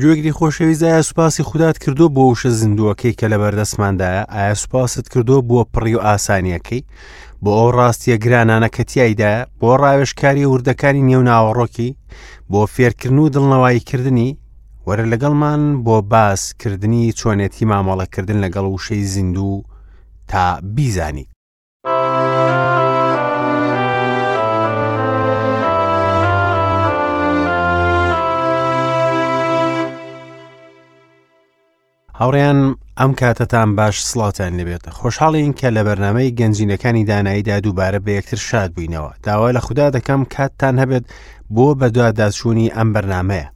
گوێگری خۆشەویست ئایا سوپاسی خودات کردو بۆ وشە زیندووەکەی کە لە بەردەستماندایە ئایا سوپاست کردو بۆ پڕی و ئاسانیەکەی بۆ ئەو ڕاستیە گرانانە کە تایدا بۆ ڕاوێشکاری وردەکانی نێو ناوەڕۆکی بۆ فێرکردن و دڵنەواییکردنی وەرە لەگەڵمان بۆ باسکردنی چۆنێتی مامەڵەکردن لەگەڵ وشەی زیندوو تا بیزانیت هاوڕێیان ئەم کاتەتان باش سڵاتان لەبێت خۆشحاڵین کە لە بەرنمەی گەنجینەکانی داناییدا دووبارە بە یەکتر شاد بووینەوە داوا لە خوددا دەکەم کاتتان هەبێت بۆ بەدواداچوونی ئەم بەرنمەیە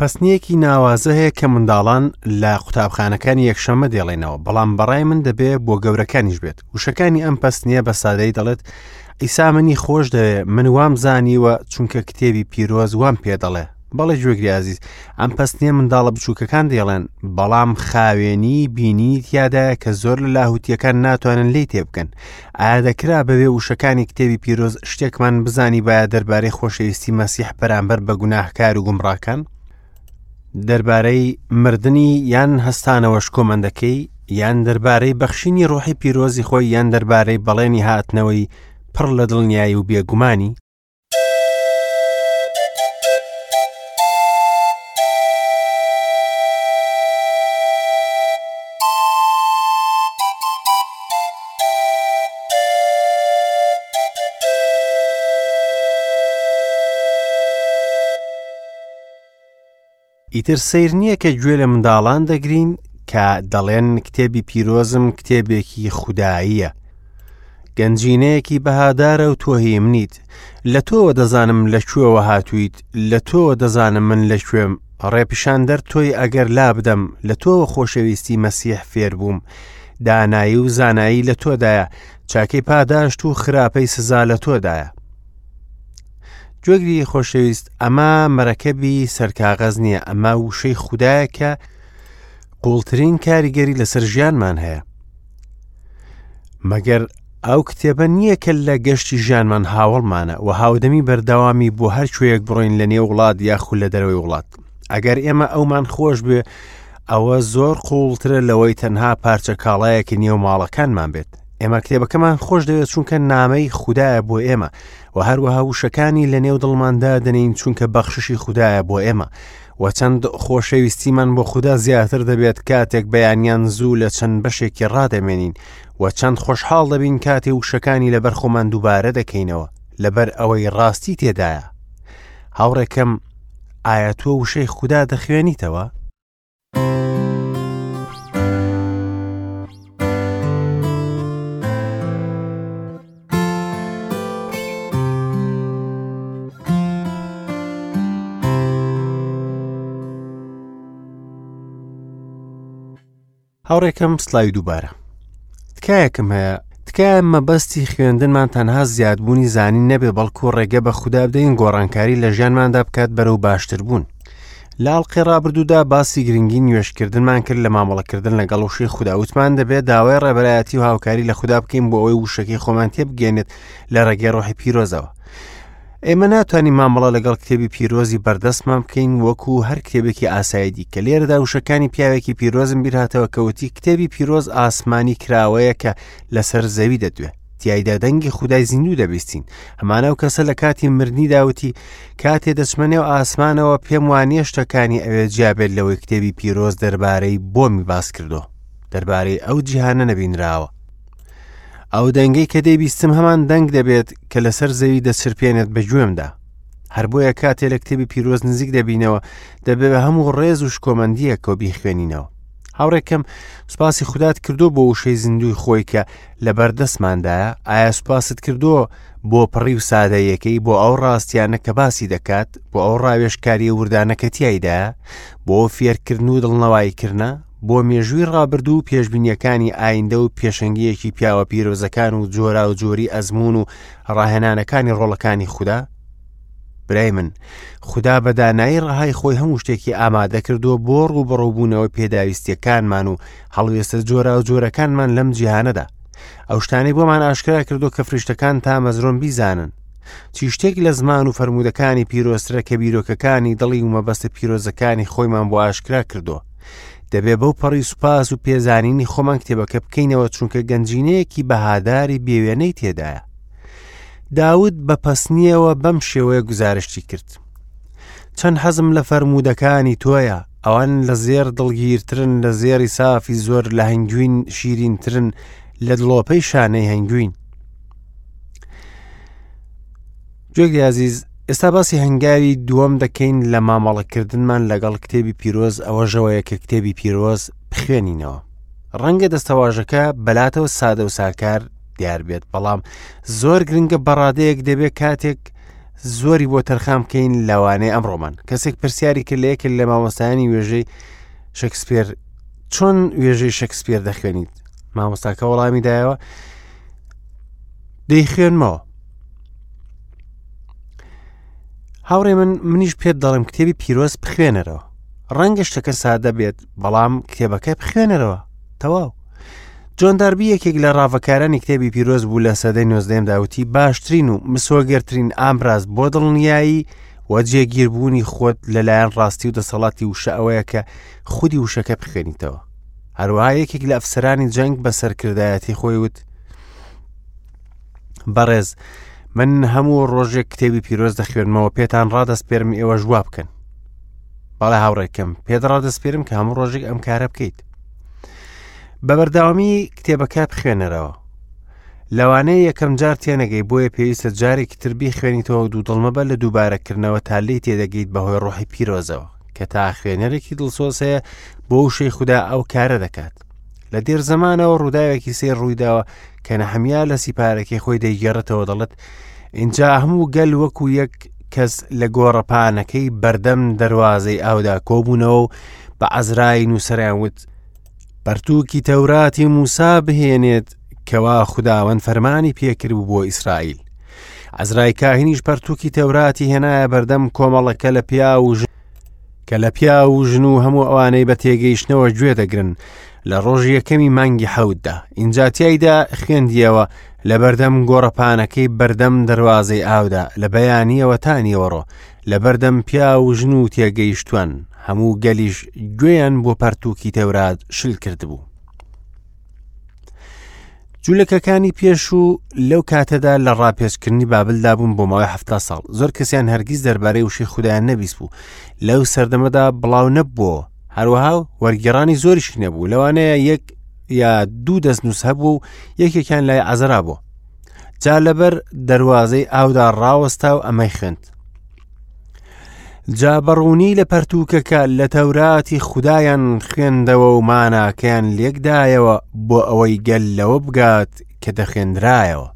پسنیەکی ناوازە هەیە کە منداڵان لە قوتابخانەکانی یەکشەمە دێڵێنەوە بەڵام بەڕای من دەبێ بۆ گەورەکانیش بێت وشەکانی ئەم پسنیە بە سادەی دەڵێت ئیسا منی خۆش دەوێ من وام زانیوە چونکە کتێبی پیرۆز وام پێ دەڵێ بەڵێ گوێگرازیز ئەم پستنیە منداڵە بچووکەکان دێڵێن بەڵام خاوێنی بینی تیادایە کە زۆر لە لاهوتیەکان ناتوانن لی تێبکەن ئایا دەکرا بەوێ وشەکانی کتێبی پیرۆز شتێکمان بزانی باە دەربارەی خۆشەویستی مەسیح بەرامبەر بە گوناهکار و گومڕاکان؟ دەربارەی مردنی یان هەستانەوە شکۆمەندەکەی یان دەربارەی بەخشینی ڕۆحی پیرۆزی خۆی یان دەربارەی بەڵێنی هاتنەوەی پڕ لە دڵنیایی و بێگومانی ئیتر سەیر نییە کە گوێ لە منداڵان دەگرین کە دەڵێن کتێبی پیرۆزم کتێبێکی خوداییە گەنجینەیەکی بەهادارە و تۆهی منیت لە تۆوە دەزانم لە کوێوە هاتوویت لە تۆوە دەزانم من لە کوێم ڕێپیشاندەر تۆی ئەگەر لا بدەم لە تۆوە خۆشەویستی مەسیح فێر بووم دانایی و زانایی لە تۆدایە چاکەی پاداشت و خراپەی سزا لە تۆدایە جۆگری خۆشەویست ئەمە مەرەکەبی سەرکاغەز نییە ئەمە وشەی خوددایە کە قوڵترین کاریگەری لەسەر ژیانمان هەیە مەگەر ئەو کتێبە نییە کە لە گەشتی ژیانمان هاوڵمانە و هاودەمی بەردەوامی بۆ هەر کوێیەک بڕۆین لە نێو وڵات یاخود لە دەرەوەی وڵات ئەگەر ئێمە ئەومان خۆش بێ ئەوە زۆر قوڵترە لەوەی تەنها پارچە کاڵایەکی نێو ماڵەکانمان بێت ئێمە کتێبەکەمان خۆش دەوێت چونکە نامەی خوددایە بۆ ئێمە و هەروەها وشەکانی لە نێو دڵماندا دەنین چونکە بەخششی خوددایە بۆ ئێمە و چەند خۆشەویستیمان بۆ خوددا زیاتر دەبێت کاتێک بەیانیان زوو لە چەند بەشێکی ڕادەمێنین و چەند خۆشحاڵ دەبین کاتێ وشەکانی لەبەر خۆمان دووبارە دەکەینەوە لەبەر ئەوەی ڕاستی تێدایە هاوڕێکەم ئایا تۆ وشەی خوددا دەخوێنیتەوە؟ هاوڕێکەم سلاوی دووبارە تکایەکم هەیە تکایە مەبەستی خوێندنمان تەنها زیادبوونی زانی نەبێ بەڵکو ڕێگە بە خوددا بدەین گۆڕانکاری لە ژیانماندا بکات بەرەو باشتر بوون لە ئەڵلقەی ڕابردوودا باسی گرنگی نوێشکردنمان کرد لە مامەڵەکردن لەگەڵ وشەی خوددا وتمان دەبێت داوای ڕێبەرایەتی و هاوکاری لە خوددا بکەین بۆ ئەوەی وشەکەی خۆمان تێبگەێنێت لە ڕێگەی ڕۆحی پیرۆزەوە. ئێمە ناتوانین مامەڵە لەگەڵ کتێبی پیرۆزی بەردەستمان بکەین وەکو هەر کتێبێکی ئاسایی دیکە لێرەدا وشەکانی پیاوێکی پیرۆزم بیرهاتەوە کەوتی کتێبی پیرۆز ئاسمانی کراوەیە کە لەسەر زەوی دەدوێ تیایدا دەنگی خودای زیندوو دەبیستین هەمانە و کەسە لە کاتی مردنی داوتی کاتێ دەچمەنێ و ئاسمانەوە پێم وانە شتەکانی ئەوێ جیابێت لەوەی کتێبی پیرۆز دەربارەی بۆمی باس کردو دەربارەی ئەو جیهانە نەبینراوە ئەو دەنگەی کە دەیبیستم هەمان دەنگ دەبێت کە لەسەر زەوی دەچرپێنێت بە گوێمدا هەر بۆیە کاتێ لە کتێبی پیرۆز نزیک دەبینەوە دەبێت بە هەموو ڕێز و شکۆمەندیەکەوە بیخوێنینەوە هاوڕێکەم سوپاسی خودات کردو بۆ وشەی زیندوی خۆی کە لە بەردەستماندایە ئایا سوپاست کردووە بۆ پڕی و سادەیەکەی بۆ ئەو ڕاستیانە کە باسی دەکات بۆ ئەو ڕاوێشکاری وردانەکە تایدا بۆ فێرکردن و دڵنەوایکردە بۆ مێژووی ڕابردوو و پێشببینیەکانی ئایندە و پێشەنگیەکی پیاوە پیرۆزەکان و جۆرا و جۆری ئەزمون و ڕاهێنانەکانی ڕۆڵەکانی خوددا برای من خدا بە دانایی ڕەهای خۆی هەموو شتێکی ئامادە کردووە بۆ ڕووبڕووبوونەوە پێداویستیەکانمان و هەڵوێستە جۆرا و جۆرەکانمان لەم جیهانەدا ئەو شتانەی بۆمان ئاشکرا کردو کە فریشتەکان تا مەزرۆن بیزانن چی شتێک لە زمان و فرەرمودەکانی پیرۆسترە کە بیرۆکەکانی دڵی و مەبەستە پیرۆزەکانی خۆیمان بۆ ئاشکرا کردووە دەبێ بەو پەڕی سوپاس و پێزانینی خۆمان کتێبەکە بکەینەوە چونکە گەنجینەیەکی بەهاداری بێوێنەی تێدایە داود بە پەسنیەوە بەم شێوەیە گزارشتی کرد چەند حەزم لە فەرمودەکانی تۆیە ئەوان لە زێر دڵگیرترن لە زێری سافی زۆر لە هەنگوین شیرینترن لە دڵۆپەی شانەی هەنگوین جۆگی عزیز ئێستا باسی هەنگاوی دووەم دەکەین لە مامەڵەکردنمان لەگەڵ کتێبی پیرۆز ئەوە ژەوەیە کە کتێبی پیرۆز بخوێنینەوە ڕەنگە دەستەواژەکە بەلاتەوە سادە و ساکار دیار بێت بەڵام زۆر گرنگە بەڕادەیەک دەبێت کاتێک زۆری بۆ تەرخام بکەین لەوانەیە ئەمڕۆمان کەسێک پرسیاری کرد لە یەکە لە مامۆستایانی وێژەی شکسپێر چۆن وێژەی شکسپێر دەخوێنیت مامۆستاکە وەڵامی دایەوە دەی خوێنمەوە هاوڕێ من منیش پێت دەڵم کتێبی پیرۆز بخوێنەرەوە ڕەنگە شتەکە سادە بێت بەڵام کتێبەکە بخوێنەرەوە تەواو. جۆن داربی یەکێک لە ڕاڤەکارانی کتێبی پیرۆز بوو لە سەدەی نۆزدەم داوتی باشترین و مسۆگەرترین ئامراز بۆ دڵنیایی و جێگیربوونی خۆت لەلایەن ڕاستی و دەسەڵاتی وشە ئەوەیە کە خودی وشەکە بخوێنیتەوە هەروەها یەکێک لە ئەفسەرانی جەنگ بە سەرکردایەتی خۆی وت بەڕێز من هەموو ڕۆژێک کتێبی پیرۆز دەخوێنمەوە پێتان ڕادەسپێرم ئێوە ژوا بکەن بەڵێ هاوڕێکم پێدڕا دەسپێرم کە هەموو ڕۆژێک ئەم کارە بکەیت بە بەرداوامی کتێبەکە بخوێنەرەوە لەوانەیە یەکەم جار تێنەگەی بۆیە پێویستە جارێکی تر بیخوێنیتەوە دوو دڵمەبە لە دووبارەکردنەوە تا لی تێدەگەیت بەهۆی ڕۆحی پیرۆزەوە کە تا خوێنەرێکی دڵسۆز هەیە بۆ وشەی خوددا ئەو کارە دەکات لە دێر زمانەوە ڕووداوێکی سێ ڕوویداوە کە نەحەمیا لە سیپارەکەی خۆی دەیگەڕێتەوە دەڵێت ئینجا هەموو گەل وەکو یەک کەس لە گۆڕەپانەکەی بەردەم دەروازەی ئاودا کۆبوونەوە و بە عەزرای نووسەریان وت پەرتووکی تەوراتی موسا بهێنێت کەوا خداوەن فەرمانی پێکرد بوو بۆ ئیسرائیل ئەزرای کاهینیش پەرتووکی تەوراتی هێنایە بەردەم کۆمەڵەکە لە پیا و ژن کە لە پیا و ژن و هەموو ئەوانەی بە تێگەیشتنەوە گوێ دەگرن لە ڕۆژ یەکەمی مانگی حەوتدا ئینجاتیایدا خوێندیەوە لە بەردەم گۆڕەپانەکەی بەردەم دەواازەی ئاودا لە بەیانیەوە تا نیوەڕۆ لە بەردەم پیا و ژن و تێگەیشتوان هەموو گەلیش گوێیان بۆ پەرتووکی تەورات شل کردبوو. جوولەکەکانی پێش و لەو کاتەدا لە ڕاپێچکردنی بابلدا بوون بۆ ماوەی ه ساڵ زۆر کەسیان هەرگیز دەربارەی وشەی خوددایان نەبیست بوو لەو سەردەمەدا بڵاو نەبووە هەروەها وەرگێڕانی زۆریشی نەبوو لەوانەیە یەک یا دوو دەست نووس هەبوو و یەکێکیان لای ئازرا بوو جا لەبەر دەواازەی ئاودا ڕاوەستا و ئەمەی خوێند جا بەڕوونی لە پەرتووکەکە لە تەوراتی خوددایان خوێندەوە و ماناکەیان لێکدایەوە بۆ ئەوەی گەل لەوە بگات کە دەخێنرایەوە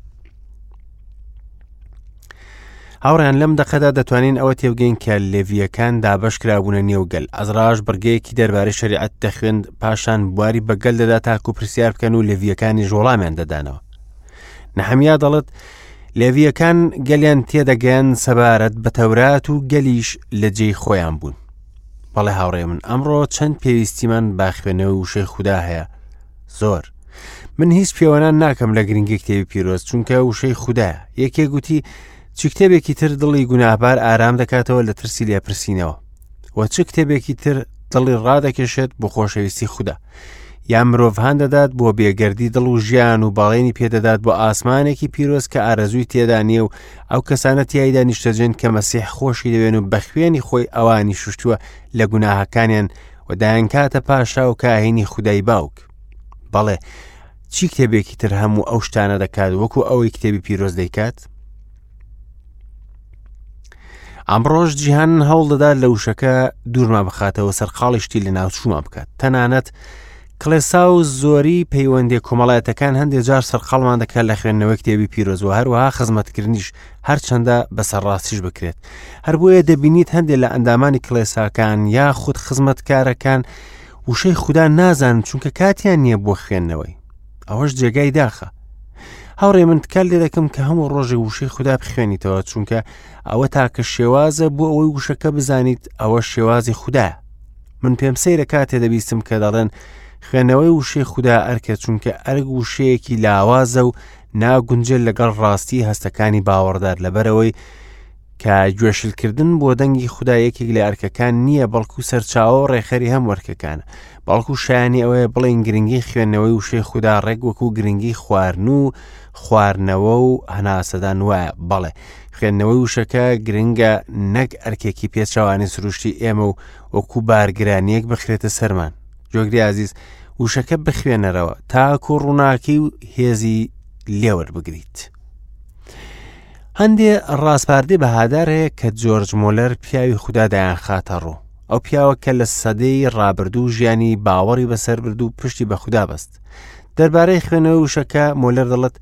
هاوڕیان لەم دەقەدا دەتوانین ئەوە تێوگەین کە لێڤیەکان دابش کرابوونە نێوگەل ئەزراش بڕگەیەکی دەربارەی شریعەت دەخوێند پاشان بواری بەگەل دەدا تاکو پرسیار بکەن و لێڤیەکانی ژۆڵامیان دەدانەوە نەحەمیا دەڵێت لێڤیەکان گەلیان تێدەگەن سەبارەت بە تەورات و گەلیش لە جێی خۆیان بوون بەڵێ هاوڕێ من ئەمڕۆ چەند پێویستیمان باخوێنە و شەی خوددا هەیە زۆر من هیچ پێوەنان ناکەم لە گرنگی کتێبی پیرۆز چونکە وشەی خوددا یەکێ گوتی چ کتێبێکی تر دڵی گوناهبار ئارام دەکاتەوە لە ترسی لێپرسینەوە و چ کتێبێکی تر دڵی ڕادەکێشێت بۆ خۆشەویستی خوددا یا مرۆڤ هاان دەدات بۆ بێگەردی دڵ و ژیان و باڵێنی پێدەدات بۆ ئاسمانێکی پیرۆز کە ئارەزووی تێدا نییە و ئەو کەسانە تایدا نیشتەجێن کە مەسیح خۆشی دەوێن و بەخوێنی خۆی ئەوانی شوشتووە لە گوناهەکانیان و دایانکاتە پاشا و کاهینی خودای باوک بەڵێ چی کتێبێکی تر هەموو ئەو شتانە دەکات وەکو ئەوەی کتێبی پیرۆز دەیکات ئەمڕۆژ جیهان هەوڵ دەدات لە وشەکە دوورما بخاتەوە سەرقاڵیشتی لە ناوچوومان بکات تەنانەت کڵێسا و زۆری پەیوەندی کۆمەڵایەتەکان هەندێک جار سەرقاڵمان دەکات لە خوێندنەوەی کتێبی پیرۆز و هەروەها خزمەتکردنیش هەرچەندە بەسەر ڕاستیش بکرێت هەر بۆیە دەبینیت هەندێک لە ئەندامانی کڵێساکان یا خود خزمەتکارەکان وشەی خوددا نازان چونکە کاتیان نییە بۆ خوێندنەوەی ئەوەش جێگای داخە هاوڕێ من تکال لێ دەکەم کە هەموو ڕۆژێ وشەی خوددا بخوێنیتەوە چونکە ئەوە تاکە شێوازە بۆ ئەوەی وشەکە بزانیت ئەوە شێوازی خوددایە من پێم سەیرە کاتێ دەبیستم کە دەڵێن خوێنەوەی وشەی خودا ئەرکە چونکە ئەرگ وشەیەکی لاوازە و ناگونجێت لەگەڵ ڕاستی هەستەکانی باوەڕدار لەبەرەوەی کە گوێشلکردن بۆ دەنگی خدا یەکێک لە ئەرکەکان نییە بەڵکو سەرچاوە و ڕێخەری هەم وەرکەکان بەڵکو شایانی ئەوەیە بڵین گرنگی خوێندنەوەی وشەی خدا ڕێک وەکو گرنگی خوارن و خواردنەوە و هەناسەدان وایە بەڵێ خوێندنەوەی وشەکە گرنگە نەک ئەرکێکی پێچوانی سروشتی ئێمە و وەکو بارگرانیەک بخرێتە سەرمان جۆگری ئازیز وشەکە بخوێنەرەوە تاکو ڕووناکی و هێزی لێوەربگریت. هەندێ ڕاسپاردی بەهادار هەیە کە جۆرج مۆلەر پیاوی خوددا دایان خاتە ڕوو ئەو پیاوە کە لە سەدەی ڕابردوو ژیانی باوەڕی بەسەر برد و پشتی بە خوددا بەست دەربارەی خوێنەوەی وشەکە مۆلەر دەڵێت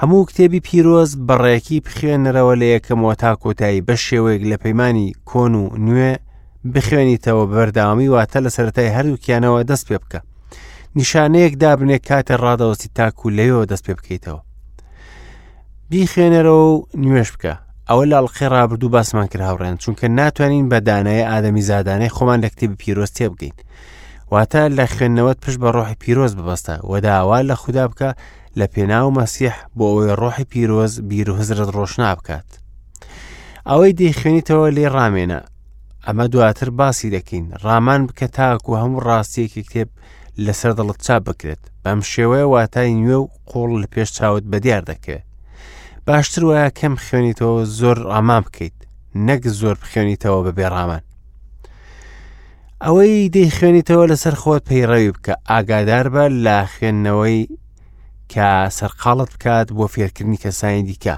هەموو کتێبی پیرۆز بەڕێکی بخوێنەرەوە لە یەکەمەوە تا کۆتایی بە شێوەیەک لە پەیمانانی کۆن و نوێ بخوێنیتەوە بەرداوامی واتە لە سەرەتای هەردووکیانەوە دەست پێ بکە نیشانەیەک دابنێ کاتێ ڕادەوەستی تاکو لەوەوە دەست پێ بکەیتەوە بیخوێنەرەوە و نوێش بکە ئەوە لە ئەڵلقی ڕابردوو باسمان کرد هاوڕێن چونکە ناتوانین بە دانای ئادەمی زادانەی خۆمان لە کتێبی پیرۆز تێ بگەین واتە لە خوێندنەوەت پشت بە ڕۆحی پیرۆز ببەستە وەداوا لە خوددا بکە لە پێناو مەسیح بۆ ئەوەی ڕۆحی پیرۆز بیر و هزرت ڕۆشنا بکات دەکات ئەوەی دەیخوێنیتەوە لێ ڕامێنە ئەمە دواتر باسی دەکەین ڕامان بکە تاکو هەموو ڕاستیەکی کتێب لەسەر دڵت چاپ بکرێت بەم شێوەیە واتای نوێ و قوڵ لە پێش چاوت بەدیار دەکەوێت باشتر وایە کەم خوێنیتەوە زۆر ڕامان بکەیت نەک زۆر بخوێنیتەوە بە بێڕامان ئەوەی دەیخوێنیتەوە لەسەر خۆت پەیڕەوی بکە ئاگادار بە لە خوێندنەوەی کە سەرقاڵت بکات بۆ فێرکردنی کەسانی دیکە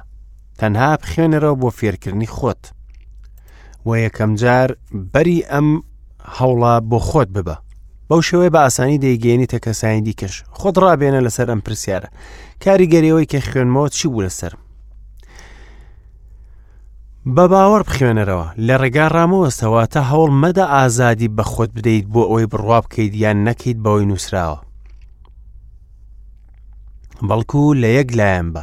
تەنها بخێنەرەوە بۆ فێرکردنی خۆت و یەکەم جار بەری ئەم هەوڵە بۆ خۆت ببە بەو شێوەیە بە ئاسانی دەیگەێنیتە کەسانی دیکەش خۆت ڕابێنە لەسەر ئەم پرسیارە کاریگەریەوەی کە خوێنمەوە چی بوو لەسەر بە باوەڕ بخوێنەرەوە لە ڕێگا ڕامەوەستەوە تا هەوڵ مەدە ئازادی بەخۆت بدەیت بۆ ئەوەی بڕوا بکەیت یان نەکەیت بەوەی نووسراوە بەڵکو لە یەک لایەن بە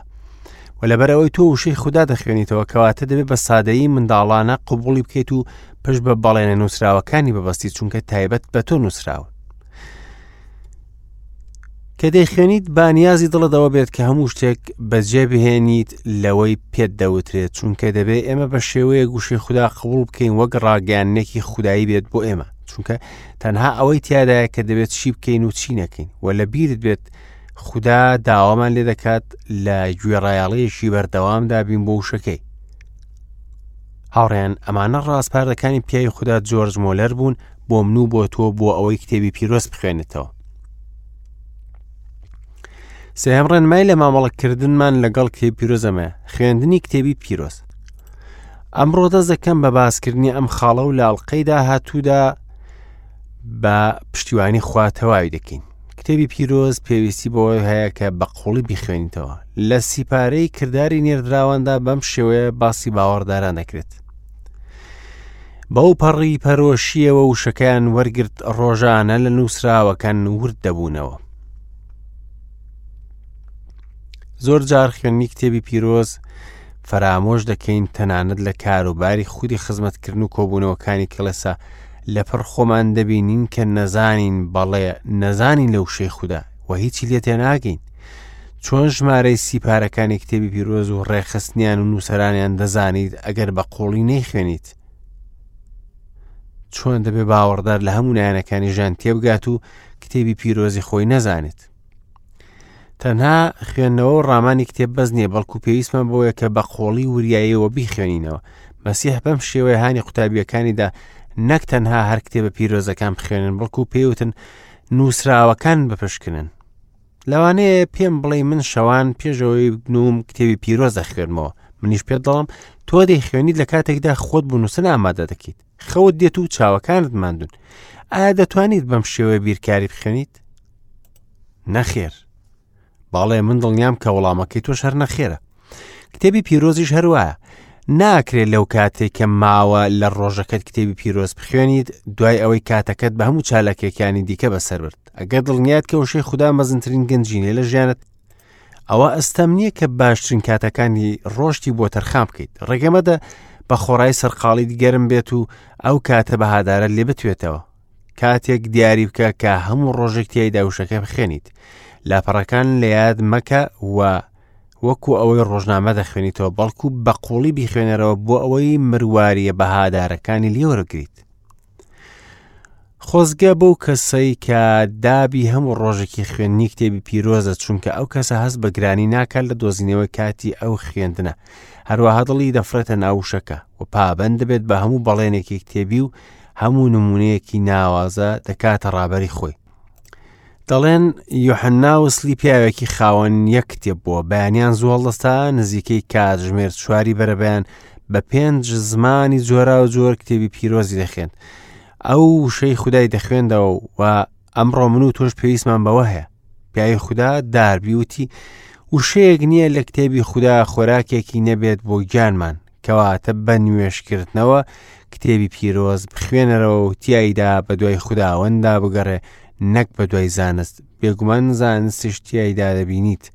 و لەبەر ئەوەی تۆ وشەی خوددا دەخوێنیتەوە کەواتە دەبێت بە سادەیی منداڵانە قوبولی بکەیت و پشت بە بەڵێنە نووسراوەکانی بەبستی چونکە تایبەت بە تۆ نووسراون کە دەیخوێنیت با نیازی دڵەدەوە بێت کە هەموو شتێک بەجێ بهێنیت لەوەی پێت دەوترێت چونکە دەبێت ئێمە بە شێوەیە گوشی خوددا قوڵ بکەین وەک ڕاگەیانێکی خودایی بێت بۆ ئێمە چونکە تەنها ئەوەی تیادایە کە دەبێت چی بکەین و چی نەکەین و لە بیرت بێت خوددا داوامان لێ دەکات لە گوێڕایەڵەیەکی بەردەوامدا بین بۆ وشەکەی هاوڕێن ئەمانە ڕاستپاردەکانی پیاوی خوددا جۆرج مۆلەر بوون بۆ من و بۆ تۆ بۆ ئەوەی کتێبی پیرۆست بخوێنێتەوە سێم ڕێنمای لە مامەڵەکردنمان لەگەڵ کتێب پیرۆزەمە خوێندنی کتێبی پیرۆست ئەمڕۆ دەست دەکەم بە باسکردنی ئەم خاڵە و لە ئەڵلقەی داهاتوودا بە پشتیوانی خوا تەواوی دەکەین کتێبی پیرۆز پێویستی بەوەی هەیە کە بە قوڵی بیخوێنیتەوە لە سیپارەی کردداری نێردراواندا بەم شێوەیە باسی باوەڕداران دەکرێت بەو پەڕی پەرۆشیەوە و شەکەیان وەرگرت ڕۆژانە لە نووسراوەکان ورد دەبوونەوە زۆر جار خوێنی کتێبی پیرۆز فەرامۆش دەکەین تەنانەت لە کاروباری خودی خزمەتکردن و کۆبوونەوەکانی کڵێسا لەپڕ خۆمان دەبینین کە نەزانین بەڵێ نەزانین لەو شەی خوددا و هیچی لێ تێناگەین چۆن ژمارەی سیپارەکانی کتێبی پیرۆز و ڕێخستنیان و نووسرانیان دەزانیت ئەگەر بە قۆڵی نەیخوێنیت چۆن دەبێ باوەڕدار لە هەموو لایەنەکانی ژان تێبگات و کتێبی پیرۆزی خۆی نەزانێت تەنها خوێندنەوە و ڕامانی کتێب بەس نییە بەڵکو پێویستمان بۆیە کە بە قۆڵی وریایەوە بیخوێنینەوە مەسیح بەم شێوەیە هاانی قوتابیەکانیدا نەک تەنها هەر کتێبە پیرۆزەکان بخوێنن بەڵکو پێوتن نووسراوەکان بپشکنن لەوانەیە پێم بڵێ من شەوان پێشەوەی بنوم کتێبی پیرۆز دەخوێنمەوە منیش پێ دەڵم تۆ دەی خوێنیت لە کاتێکدا خۆت بنووسن ئامادە دەکەیت خەوت دێت و چاوەکانت ماندون ئایا دەتوانیت بەم شێوەیە بیرکاری بخێنیت نەخێر باڵێ من دڵنیام کە وەڵامەکەی تۆ شەر نەخێرە کتێبی پیرۆزیش هەروایە ناکرێت لەو کاتێک کە ماوە لە ڕۆژەکەت کتێبی پیرۆز بخوێنیت دوای ئەوەی کاتەکەت بە هەموو چالاکێکانی دیکە بەسەر برد ئەگەر دڵنیات کە وشەی خوددا مەزنترین گەنجینە لە ژیانت ئەوا ئەستەم نییە کە باشترین کاتەکانی ڕۆشتی بۆ تەرخان بکەیت ڕێگەمەدە بە خۆڕای سەرقاڵیت گەرم بێت و ئەو کاتە بەهادارە لێ بتوێتەوە کاتێک دیاری بکە کە هەموو ڕۆژێک تیایدا وشەکە بخێنیت لاپەڕەکان لە یاد مەکە و وەکو ئەوەی ڕۆژنامە دەخوێنیتەوە بەڵکو بە قوڵی بیخوێنەرەوە بۆ ئەوەی مرواریە بەهادارەکانی لێوەرگریت خۆزگە بەو کەسەی کە دابی هەموو ڕۆژێکی خوێندنی کتێبی پیرۆزە چونکە ئەو کەسە هەست بە گرانی ناکات لە دۆزینەوەی کاتی ئەو خوێندنە هەروەها دڵی دەفرێتە ناوشەکە و پابند دەبێت بە هەموو بەڵێنێکی کتێبی و هەموو نمونەیەکی ناوازە دەکاتە ڕابەری خۆی دەڵێن یحنا وسلی پیاوێکی خاوەن یەک کتێب بووە بەیانیان زوڵ دەستا نزیکەی کاتژمێر چواری بەرەبیان بە پێنج زمانی جۆرا و جۆر کتێبی پیرۆزی دەخێن ئەو وشەی خدای دەخوێندەوە و ئەمڕۆ من و تۆش پێویستمان بەوە هەیە پیاوی خوددا داربیوتی وشەیەک نییە لە کتێبی خوددا خۆراکێکی نەبێت بۆ گیانمان کەواتە بە نوێشکردنەوە کتێبی پیرۆز بخوێنەرەوە و تیایدا بە دوای خودداوەندا بگەڕێ نەک بە دوای زانست بێگومان زانستیش تیایدا دەبینیت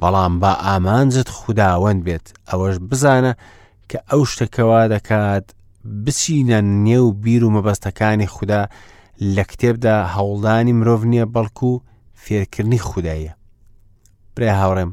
بەڵام با ئامانجت خودداوەند بێت ئەوەش بزانە کە ئەو شتەکەوا دەکات بچینە نێو بیر و مەبەستەکانی خوددا لە کتێبدا هەوڵدانی مرۆڤ نییە بەڵکو فێرکردنی خوددایە برای هاوڕێم